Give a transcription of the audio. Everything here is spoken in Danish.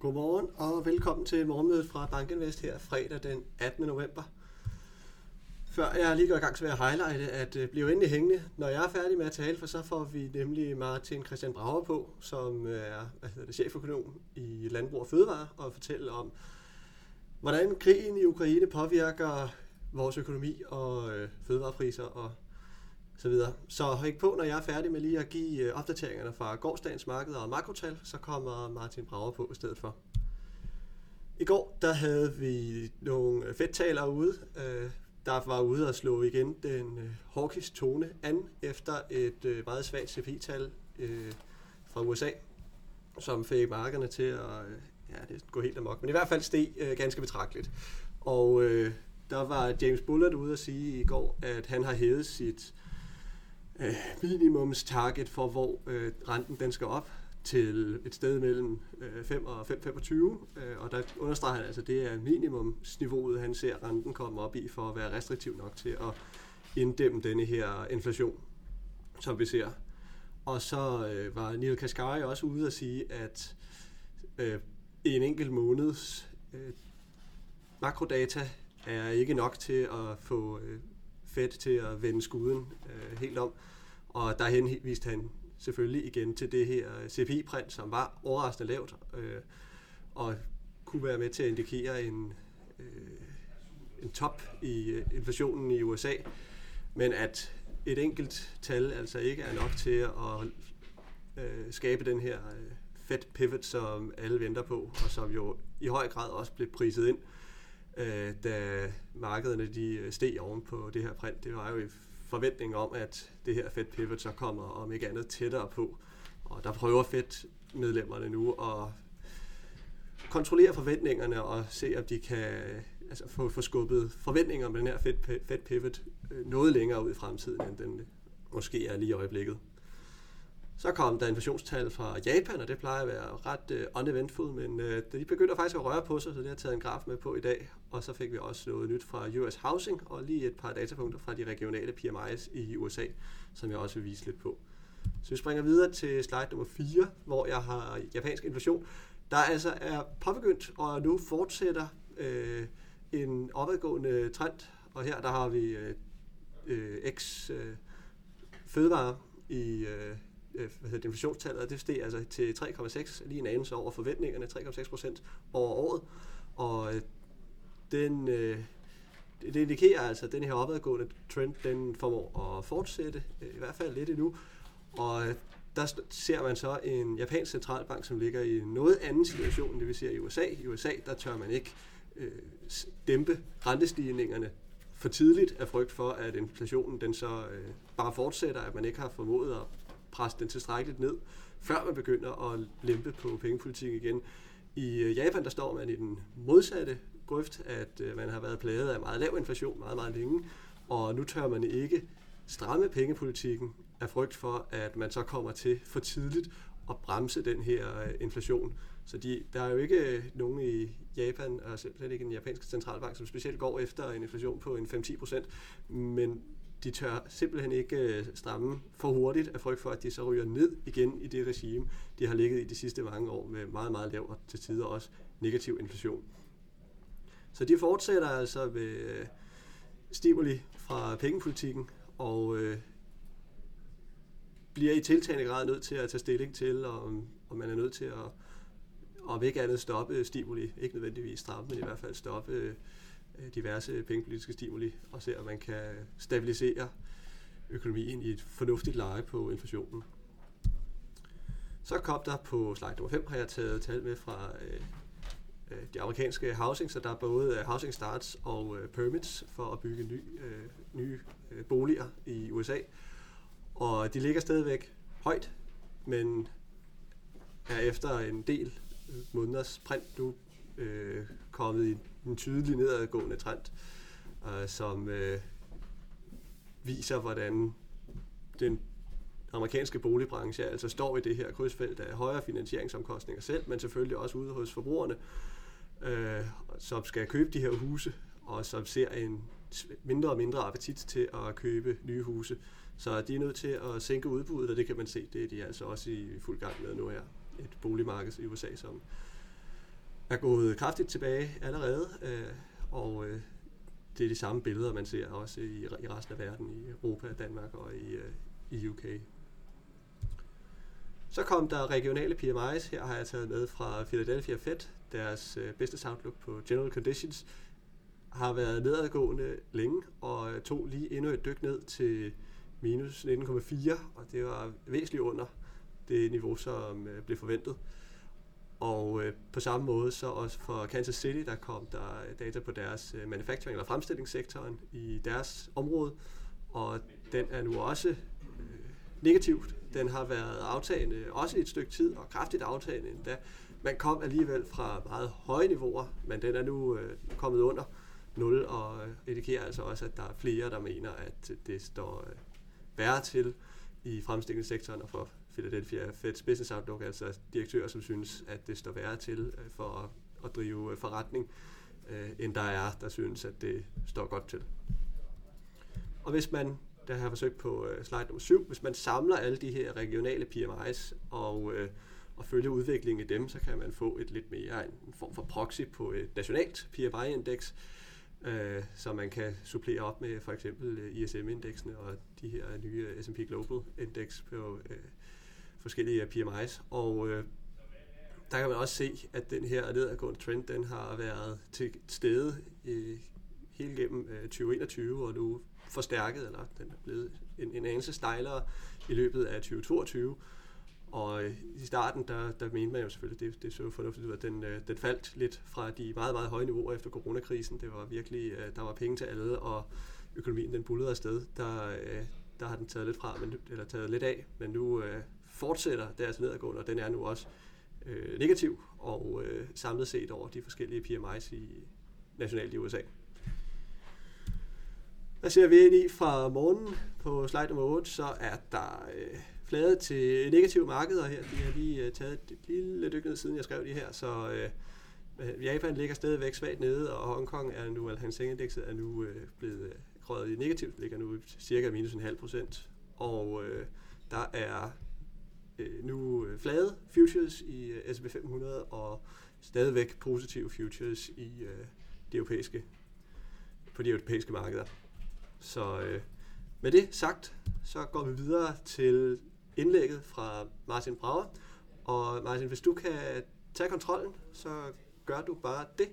Godmorgen og velkommen til morgenmødet fra Bankinvest her fredag den 18. november. Før jeg lige går i gang, så vil jeg highlighte, at øh, blive endelig hængende, når jeg er færdig med at tale, for så får vi nemlig Martin Christian Brager på, som er hvad hedder det, cheføkonom i Landbrug og Fødevare, og fortælle om, hvordan krigen i Ukraine påvirker vores økonomi og øh, fødevarepriser og så videre. Så hæng på, når jeg er færdig med lige at give øh, opdateringerne fra gårdsdagens marked og makrotal, så kommer Martin Brager på i stedet for. I går der havde vi nogle øh, fedtalere ude, øh, der var ude og slå igen den hawkish tone an efter et meget svagt CPI-tal fra USA, som fik markederne til at ja, det gå helt amok. Men i hvert fald steg ganske betragteligt. Og der var James Bullard ude at sige i går, at han har hævet sit øh, minimums target for, hvor øh, renten den skal op til et sted mellem øh, 5 og 5,25, øh, og der understreger han altså, at det er minimumsniveauet, han ser renten komme op i for at være restriktiv nok til at inddæmme denne her inflation, som vi ser. Og så øh, var Neil Kaskari også ude at sige, at øh, en enkelt måneds øh, makrodata er ikke nok til at få øh, Fed til at vende skuden øh, helt om. Og der henviste han selvfølgelig igen til det her CPI-print, som var overraskende lavt, øh, og kunne være med til at indikere en, øh, en top i øh, inflationen i USA, men at et enkelt tal altså ikke er nok til at øh, skabe den her øh, Fed pivot, som alle venter på, og som jo i høj grad også blev priset ind, øh, da markederne de øh, steg oven på det her print. Det var jo i forventning om, at det her Fed pivot så kommer om ikke andet tættere på. Og der prøver Fed-medlemmerne nu at kontrollere forventningerne og se, om de kan altså, få, få skubbet forventninger om den her Fed, Fed pivot øh, noget længere ud i fremtiden, end den måske er lige i øjeblikket. Så kom der inflationstal fra Japan, og det plejer at være ret øh, uneventful, men øh, de begynder faktisk at røre på sig, så det har taget en graf med på i dag. Og så fik vi også noget nyt fra US Housing, og lige et par datapunkter fra de regionale PMI's i USA, som jeg også vil vise lidt på. Så vi springer videre til slide nummer 4, hvor jeg har japansk inflation, der altså er påbegyndt og nu fortsætter øh, en opadgående trend. Og her der har vi uh, X øh, fødevare i, uh, øh, hvad hedder inflationstallet, og det steg altså til 3,6, lige en anelse over forventningerne, 3,6 procent over året. Og øh, den, øh, det indikerer altså, at den her opadgående trend, den formår at fortsætte, øh, i hvert fald lidt endnu. Og øh, der ser man så en japansk centralbank, som ligger i en noget anden situation, end det vi ser i USA. I USA, der tør man ikke øh, dæmpe rentestigningerne for tidligt af frygt for, at inflationen den så øh, bare fortsætter, at man ikke har formået at presse den tilstrækkeligt ned, før man begynder at lempe på pengepolitik igen. I øh, Japan der står man i den modsatte grøft, at øh, man har været plaget af meget lav inflation meget, meget længe, og nu tør man ikke stramme pengepolitikken af frygt for, at man så kommer til for tidligt at bremse den her øh, inflation. Så de, der er jo ikke nogen i Japan, og slet ikke en japansk centralbank, som specielt går efter en inflation på en 5-10 procent, men de tør simpelthen ikke øh, stramme for hurtigt af frygt for, at de så ryger ned igen i det regime, de har ligget i de sidste mange år med meget, meget lav og til tider også negativ inflation. Så de fortsætter altså med øh, stimuli fra pengepolitikken og øh, bliver i tiltagende grad nødt til at tage stilling til, om, om man er nødt til at om ikke andet stoppe stimuli, ikke nødvendigvis stramme, men i hvert fald stoppe Øh, Øh, diverse pengepolitiske stimuli, og se, om man kan stabilisere økonomien i et fornuftigt leje på inflationen. Så kom der på slide nummer 5, har jeg taget tal med fra øh, øh de amerikanske housing, så der er både øh, housing starts og øh, permits for at bygge ny, øh, nye øh, boliger i USA. Og de ligger stadigvæk højt, men er efter en del måneders print nu øh, kommet i en tydelig nedadgående trend, øh, som øh, viser, hvordan den amerikanske boligbranche altså står i det her krydsfelt af højere finansieringsomkostninger selv, men selvfølgelig også ude hos forbrugerne, øh, som skal købe de her huse, og som ser en mindre og mindre appetit til at købe nye huse. Så de er nødt til at sænke udbuddet, og det kan man se, det er de altså også i fuld gang med nu her. Et boligmarked i USA, som er gået kraftigt tilbage allerede, øh, og øh, det er de samme billeder, man ser også i, i resten af verden, i Europa, Danmark og i, øh, i UK. Så kom der regionale PMI's. Her har jeg taget med fra Philadelphia Fed. Deres øh, business outlook på general conditions har været nedadgående længe, og øh, tog lige endnu et dyk ned til minus 19,4, og det var væsentligt under det niveau, som øh, blev forventet. Og øh, på samme måde så også for Kansas City, der kom der data på deres øh, manufacturing eller fremstillingssektoren i deres område, og den er nu også øh, negativt. Den har været aftagende også i et stykke tid, og kraftigt aftagende endda. Man kom alligevel fra meget høje niveauer, men den er nu øh, kommet under 0, og øh, indikerer altså også, at der er flere, der mener, at det står øh, værre til i fremstillingssektoren og for Philadelphia Fed's Business Outlook, altså direktører, som synes, at det står værre til øh, for at, at drive øh, forretning, øh, end der er, der synes, at det står godt til. Og hvis man, der har jeg forsøgt på slide nummer 7, hvis man samler alle de her regionale PMI's og, og følger udviklingen i dem, så kan man få et lidt mere en form for proxy på et nationalt PMI-indeks, øh, så man kan supplere op med for eksempel ISM-indeksene og de her nye S&P Global Index på øh, forskellige PMI's. Og øh, der kan man også se, at den her nedadgående trend, den har været til stede øh, hele gennem øh, 2021 og nu forstærket, eller den er blevet en, en anelse stejlere i løbet af 2022. Og øh, i starten, der, der mente man jo selvfølgelig, det, det så fornuftigt ud, at den, øh, den faldt lidt fra de meget, meget høje niveauer efter coronakrisen. Det var virkelig, øh, der var penge til alle, og økonomien den bullede afsted. Der, øh, der har den taget lidt fra, men, eller taget lidt af, men nu øh, fortsætter deres nedadgående, og den er nu også øh, negativ, og øh, samlet set over de forskellige PMI's i nationalt i USA. Hvad ser vi ind i fra morgenen på slide nummer 8, så er der øh, flade til negative markeder her. De har lige øh, taget et lille dyk ned, siden jeg skrev de her, så øh, Japan ligger stadigvæk svagt nede, og Hongkong er nu, eller Hang indekset er nu øh, blevet øh, krøjet i negativt, ligger nu cirka minus en halv procent. Og øh, der er Øh, nu øh, flade futures i øh, S&P 500 og stadigvæk positive futures i uh, de europæiske, på de europæiske markeder. Så med det sagt, så går vi videre til indlægget fra Martin Brauer. Og Martin, hvis du kan tage kontrollen, så gør du bare det.